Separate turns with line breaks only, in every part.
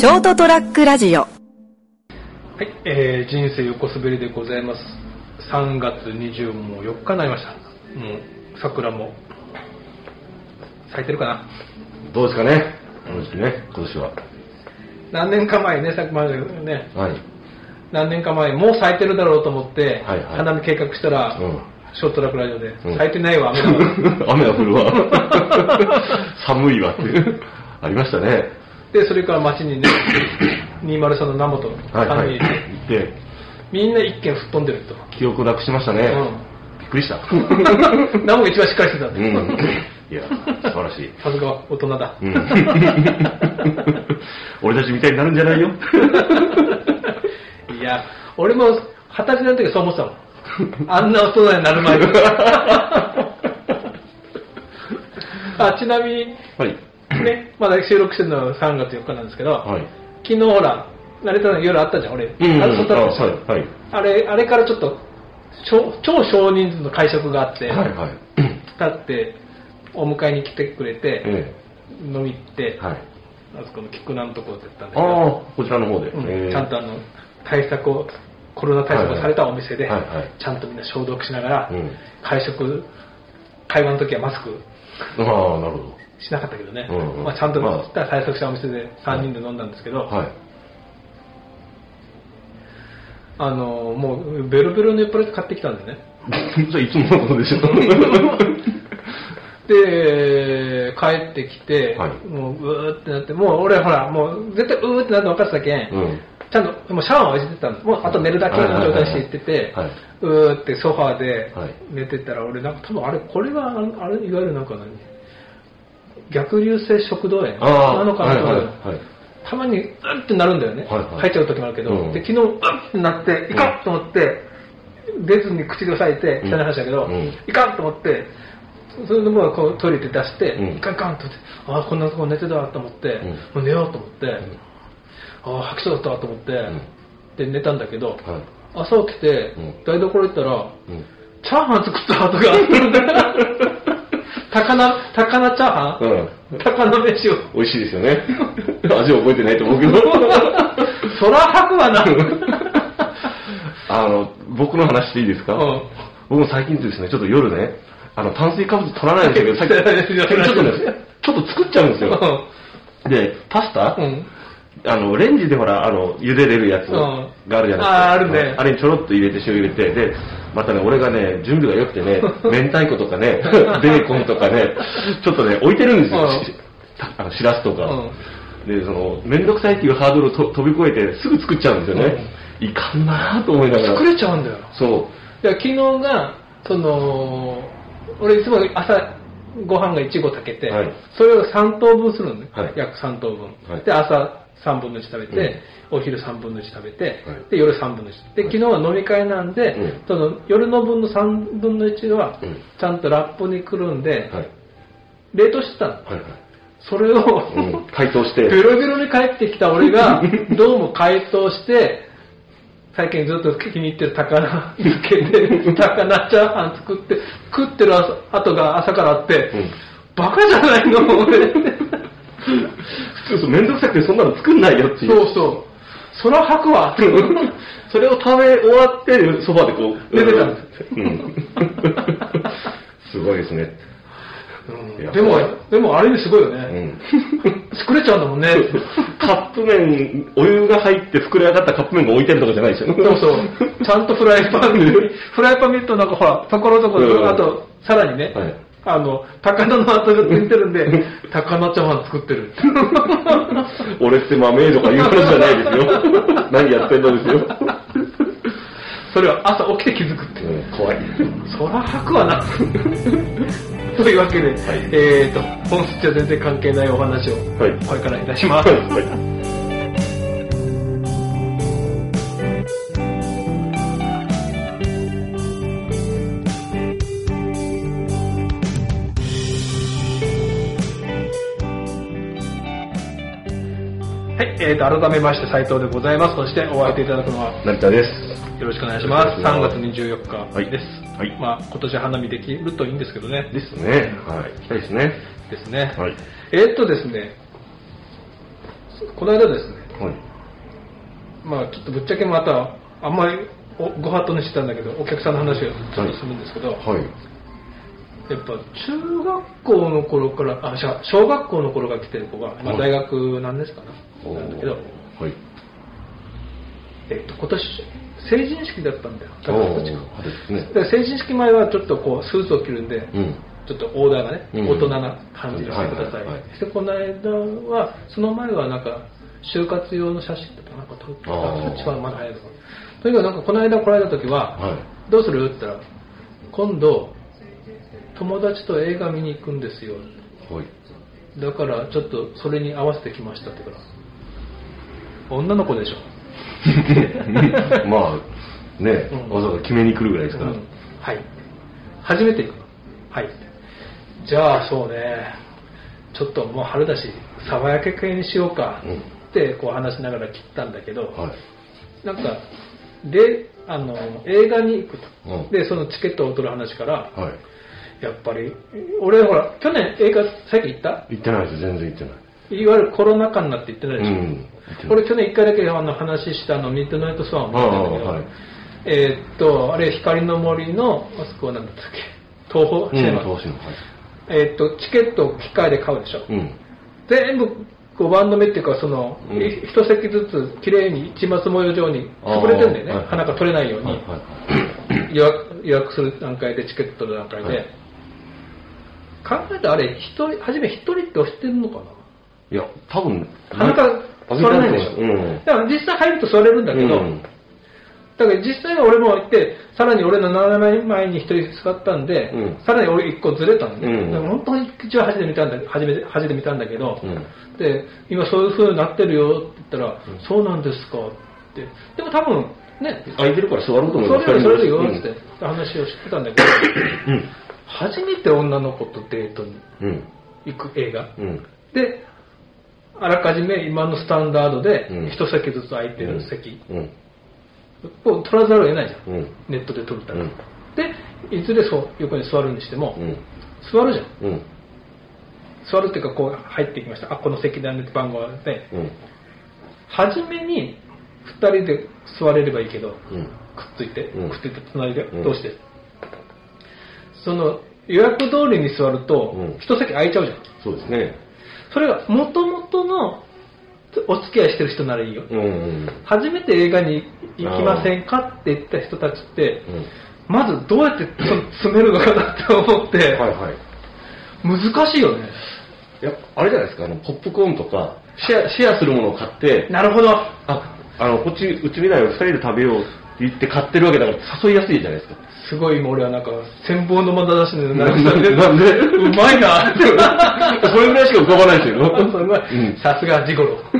ショートトラックラジオ
はい、えー、人生横滑りでございます。3月24日になりました。もう、桜も、咲いてるかな？
どうですかね？この時期ね、今年は。
何年か前ね、さっきまでね、
はい。
何年か前、もう咲いてるだろうと思って、
はいはい
花見計画したら、
うん
ショートトラックラジオで、
うん
咲いてないわ、雨だわ
雨が降るわ。寒いわっていう。ありましたね。
で、それから街にね、203の名本、
はいはい。
にいて
で、
みんな一軒吹っ飛んでると。
記憶なくしましたね。
うん
びっくりした。
ナモが一番しっかりしてたん
うん。いや、素晴らしい。
さすが大人だ。
うん 俺たちみたいになるんじゃないよ。
いや、俺も二十歳の時そう思ってたもん。あんな大人になる前に。あちなみに、
はい。
ね、まだ収録してるのは3月4日なんですけど、
はい。
昨日ほら、慣れたの夜あったじゃん、俺。
うん。
あ
はい。はい。
あれ、あれからちょっと、超超少人数の会食があって、
はいはい。
立って、お迎えに来てくれて、
え
飲み行って、
え。はい。
あそこの菊南のところで行ったんだ
あ
けど、
あ、こちらの方で。
うん
ええ
ちゃんとあの対策をコロナ対策をされたお店で、
はいはいはい
ちゃんとみんな消毒しながら、
うん
会食会話の時はマスク
ああ、なるほど。
しなかったけどね、
うん。うん
まあ、ちゃんと
まあ。
対策したお店で3人で飲んだんですけど、
はい。
あのもうベロベロの酔っ払って買ってきたんでね。
それいつものことでしょ。
で帰ってきて、
はい。
もううーってなってもう俺ほらもう絶対うーってなって分かってたけん、
うん。
ちゃんともうシャワーを浴びてたんですもうあと寝るだけの状態にして行ってて、
はい。う
ーってソファーで
はい。
寝てたら、俺なんか多分あれ、これがあれあれいわゆるなんか何？逆流性食道炎なのかなと。
はいはいはい。
たまにうってなるんだよね、
はいはい。
入っちゃう時もあるけど、
うん。
で昨日うってなっていかんと思って、出ずに口で押さえて
うん。
汚い話だけど、
うん。
いかんと思ってそれでもうこうトイレで出して、
うん。
いかんいかんと思ってああこんなとこ寝てたと思って、
ん。
もう寝ようと思って、ああ吐きそうだったと思って、で寝たんだけど、
はい。
朝起きて、
うん。
台所行ったら、
うん。
チャーハン作った後があるんだよ 高菜、高菜チャーハン、
うん。
高菜飯を。
美味しいですよね。味覚えてないと思うけど。
そら吐くわな。
あの、僕の話していいですか、
うん
僕も最近ですね、ちょっと夜ね、あの、炭水化物取らないんですけど、ちょっとね、ちょっと作っちゃうんですよ。で、パスタ、
うん。
あの、レンジでほら、あの、茹でれるやつ
うん
があるじゃないですか。
あーあるね
あれにちょろっと入れて塩入れて、で、またね、俺がね、準備が良くてね、明太子とかね、ベーコンとかね、ちょっとね、置いてるんですよ。あの、しらすとか。
うん
で、その、めんどくさいっていうハードルをと飛び越えて、すぐ作っちゃうんですよね。いかんなぁと思いながら。
作れちゃうんだよ。
そう。
いや昨日が、その、俺いつも朝、ご飯が1合炊けて、
はい
それを3等分するのね、
はい
約3等分、
はい
で朝3分の1食べて、お昼3分の1食べて、
はい。
で夜3分の1で昨日は飲み会なんで、
うん。
その夜の分の3分の1は
うん。
ちゃんとラップにくるんで、
はい。
冷凍してたの、
はいはい。
それを、
うん、解凍して。
ベロベロに帰ってきた俺がどうも解凍して最近ずっと気に入ってる高菜漬けで高菜チャーハン作って食ってる朝後が朝からあって、
うん。
バカじゃないの俺
普通そう、めんどくさくてそんなの作んないよっていう。
そうそうそら吐くわ
それを食べ終わって、そばでこう。
寝てたんです
うん。すごいですね。いや
でもでもあれですごいよ
う
ね、
ん。
作れちゃうんだもんね
カップ麺、お湯が入って膨れ上がったカップ麺が置いてあるとかじゃないですよ。
そうそう。ちゃんとフライパンに、フライパン見るとなんかほら、ところどこ
うん
ろ、あと、さらにね、
はい
あの、高菜の後がついてるんで、高菜チャーハン作ってる。
俺って豆とか言う話じゃないですよ。何やってんのですよ。
それは朝起きて気づくって。
うん、怖い。
そら吐くわな。というわけで、えっ、と、本質は全然関係ないお話を、
はい
これからいたします。
はい
えーと、改めまして斉藤でございます。そしてお相手いただくのは、
成田です。
よろしくお願いします。
よろしくお
3月
願いし
24日です。
はい
まあ、今年花見できるといいんですけどね。
ですね。はい。行きたいですね。
ですね。
はい。
えーっとですね、この間ですね、
はい。
まあちょっとぶっちゃけまた、あんまりおご法度にしてたんだけど、お客さんの話をちょっとするんですけど、
はい。
やっぱ中学校の頃から、あ、じゃあ小学校の頃から来てる子が、まあ、大学なんですかな、なんだけど、
はい。
えっと、今年、成人式だったんだよ。多
お
分確か
ーですね。
で成人式前はちょっとこうスーツを着るんで、
うん。
ちょっとオーダーがね、
うん
大人な感じでしてください。そしてこの間は、その前はなんか、就活用の写真とかなんか撮ってた。
あー
そっちはまだ早いのかなとにかくなんかこの間来られた時は、
は
どうする？って言ったら、今度、友達と映画見に行くんですよ。
い。はい。
だからちょっとそれに合わせてきましたってから、女の子でしょ。
まあ、ね、
うん
わざわざ決めに来るぐらいですから。
うんはい。初めて行くの。はい。じゃあそうね、ちょっともう春だし、爽やか系にしようか
うん
ってこう話しながら切ったんだけど、
はい。
なんか、で、あの、映画に行くと。
うん
で、そのチケットを取る話から、
はい。
やっぱり、俺ほら、去年映画最近行った？
行ってないです、全然行ってない。
いわゆるコロナ禍になって行ってないでしょ？
うん
俺去年一回だけあの話したあのミッドナイトスワンを見たんだけど、えーっと、あれ光の森の、あそこはなんだったっけ、東宝シネマ、
投資の。はい。
えーっと、チケットを機械で買うでしょ？
うん。
全部5番の目っていうか、その、
うん
い一席ずつ綺麗に市松模様状に潰れてるんだよね。
はい
花が取れないように、
はいはい
予約予約する段階で、チケットの段階で。
はい
考えたらあれ、一人、初め一人って押してるのかな？い
や、多分、
鼻から座れないでしょ。
うん。
だから実際入ると座れるんだけど、
うん
だから実際は俺も行って、さらに俺の斜め前に一人座ったんで、
うん
さらに俺一個ずれたんで、
うん
だから本当に一応初めて見たんだ初めて初めて見たんだけど、
うん
で、今そういう風になってるよって言ったら、そうなんですかって。でも多分、ね、
空いてるから座ろうと思い
そ
ます
れよりそれでよ
うん
って話をしてたんだけど、
うん。
初めて女の子とデートに
うん。
行く映画。
うん。
で、あらかじめ今のスタンダードで
うん
一席ずつ空いてる席
うん。
を取らざるを得ないじゃん。
うん。
ネットで撮るため、
うん
で、いずれそう横に座るにしても、
うん。
座るじゃん。
うん。
座るっていうか、こう入ってきました。あ、この席だねって番号があって、
うん。
初めに2人で座れればいいけど、
うん。
くっついて、
うん
くっついて隣で、
うん
どうして？その予約通りに座ると
うん、
一席空いちゃうじゃん。
そうですね。
それが元々のお付き合いしてる人ならいいよ。
うん。うん。
初めて映画に行きませんかって言った人たちって、
うん。
まずどうやって詰めるのかなって思って、
はいはい。
難しいよね。
いや、あれじゃないですか、あの、ポップコーンとか、シェア、シェアするものを買って、
なるほど。
あ、あの、こっち、うち未来を二人で食べよう言って買ってるわけだから誘いやすいじゃないですか。
すごい今俺はなんか、羨望の眼差しで
なんでなんで？
うまいなって。
それぐらいしか浮かばないですよ。
さすがジゴロ。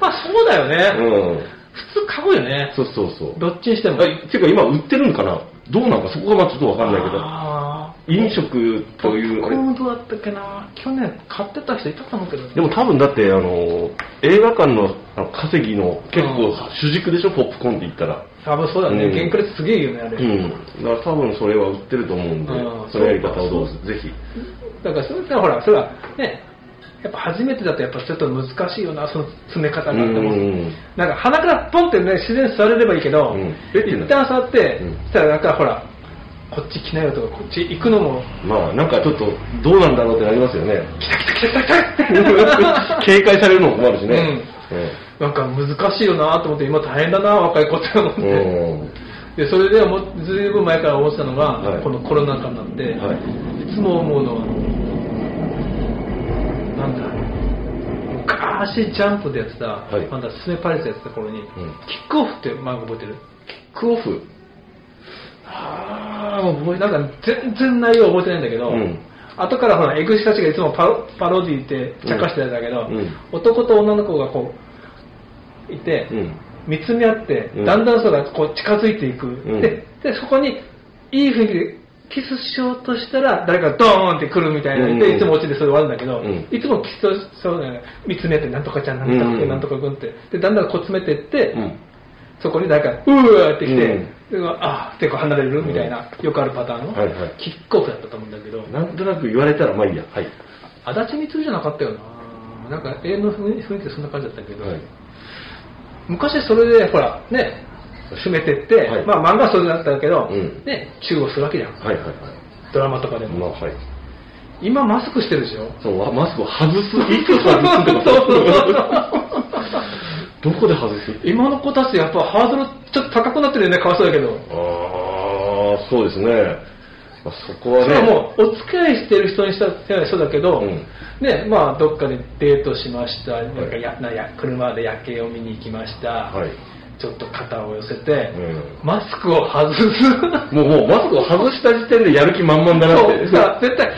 まあそうだよね。
うん。
普通買うよね。
そうそうそう。
どっちにしても。
あていうか今売ってるんかな？どうなんかそこがまあちょっとわかんないけど。
あ
飲食
ー
という、あれ。
ポップコーンどうだったっけな去年買ってた人いたと思うけどね
でも多分だって、あの、映画館のあの稼ぎの結構
うん。
主軸でしょ、ポップコーンって言ったら。
多分そうだね。
うん。
原価率すげえいいよね、あれ。
うん。だから多分それは売ってると思うんで
うん、
そのやり方をどうぞ、ぜひ。
だからそれってほら、それはね、やっぱ初めてだとやっぱちょっと難しいよな、その詰め方が。
うん
でもなんか鼻からポンってね、自然に座れればいいけど、
うん。
一旦座って、
うん。
そしたらなんかほら、こっち来なよとか、こっち行くのも、
まあなんかちょっとどうなんだろうってなりますよね。
来た来た来た来た来た
警戒されるのも困るしね。
なんか難しいよなと思って、今大変だな、若い子って思って。
うん。うん
で、それでもうずいぶん前から思ってたのが、
はい
このコロナ禍になって、
はい。
いつも思うのは、なんだ、昔ジャンプでやってた、
はい
まだスネパレスやってた頃に、
ん
キックオフって漫画覚えてる
クオフ。
ああ、覚えなんか全然内容覚えてないんだけど、
うん
後からほら、エグシたちがいつもパロパロディって茶化してたんだけど、
うん
男と女の子がこう、いて、
うん。
見つめ合って、
うん
だんだんそれがこう近づいていく。
ん
でで、そこに、いい雰囲気でキスしようとしたら、誰かドーンって来るみたいな。
うん
で、いつも落ちてそれ終わるんだけど、
うん
いつもキスしそうだよね。見つめ合って、なんとかちゃん、なんとかくん、
うん
なんとかくんって。で、だんだんこう詰めてって、
うん。
そこに誰か、うーって来て、
うん
であーってこう離れるみたいな、よくあるパターンの、
はいはい
キックオフだったと思うんだけど、
なんとなく言われたらまあいいや。はい。
足立みつるじゃなかったよな。なんか映画の雰囲気そんな感じだったけど、
はい。
昔それでほらね進めてって、
はい
まあ漫画はそれだったけど、
うん
ね中国するわけじゃん
はいはいはい。
ドラマとかでも、
まあはい。
今マスクしてるでしょ？
そう、わマスクを外す、いつ外すってこと？
そうそうそう
どこで外す？
今の子たちやっぱハードルちょっと高くなってるよねかわいそうだけど。
ああ、そうですね。まあ、そこはね。
それはもうお付き合いしてる人にしたらそうだけど、
うん。
ねまあどっかでデートしました、なんか
はい。
やなや車で夜景を見に行きました、
はい。
ちょっと肩を寄せて、
うん。
マスクを外す。
もう、もう、マスクを外した時点でやる気満々だなっ
そう。
て。
さ絶対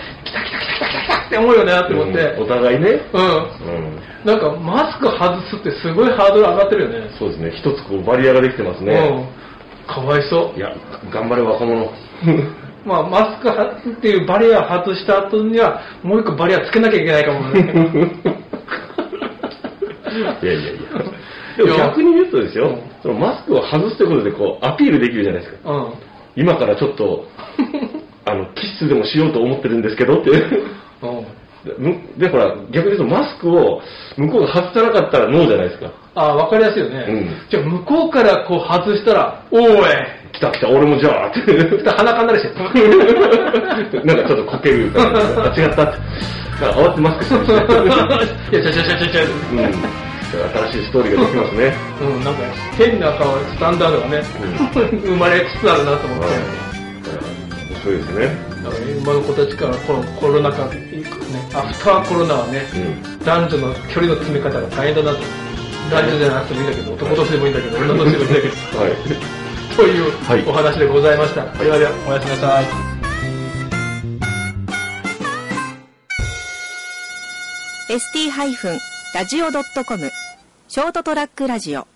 って思うよねって思って、
うんお互いね。
うん
うん。
なんかマスク外すってすごいハードル上がってるよね。
そうですね。一つこうバリアができてますね。
うん。かわいそう
い。や、頑張れ若者。
まあ、マスクはっていうバリアを外した後には、もう一個バリアつけなきゃいけないかもね。
いやいやいや。でも逆に言うとですよ、そのマスクを外すということでこうアピールできるじゃないですか。
うん。
今からちょっと、あの、キスでもしようと思ってるんですけどって。
うん。
でむで、ほら、逆に言うとマスクを向こうが外さなかったらノーじゃないですか。
ああ、わかりやすいよね。
うん
じゃあ、向こうからこう外したら、おーい
来た来た、俺もじゃあって。
鼻かんだりして。
なんかちょっとこける感あ違ったって。なんか慌ててマスクしてるし。
いや、ちゃちゃちゃちゃちゃ。
うん。新しいストーリーができますね。
うん、なんか変な顔、スタンダードがね、生まれつつあるなと思って。
はい。面白いですね。
今の子たちからこのコロナ禍、ね、アフターコロナはね、
うん。
男女の距離の詰め方が大変だなと。男女じゃなくてもいいんだけど、男同士でもいいんだけど、女同士でもいいんだけど。
はい。
という
はい
お話でございました。ではでは、おやすみなさい。
ST-radio.com ショートトラックラジオ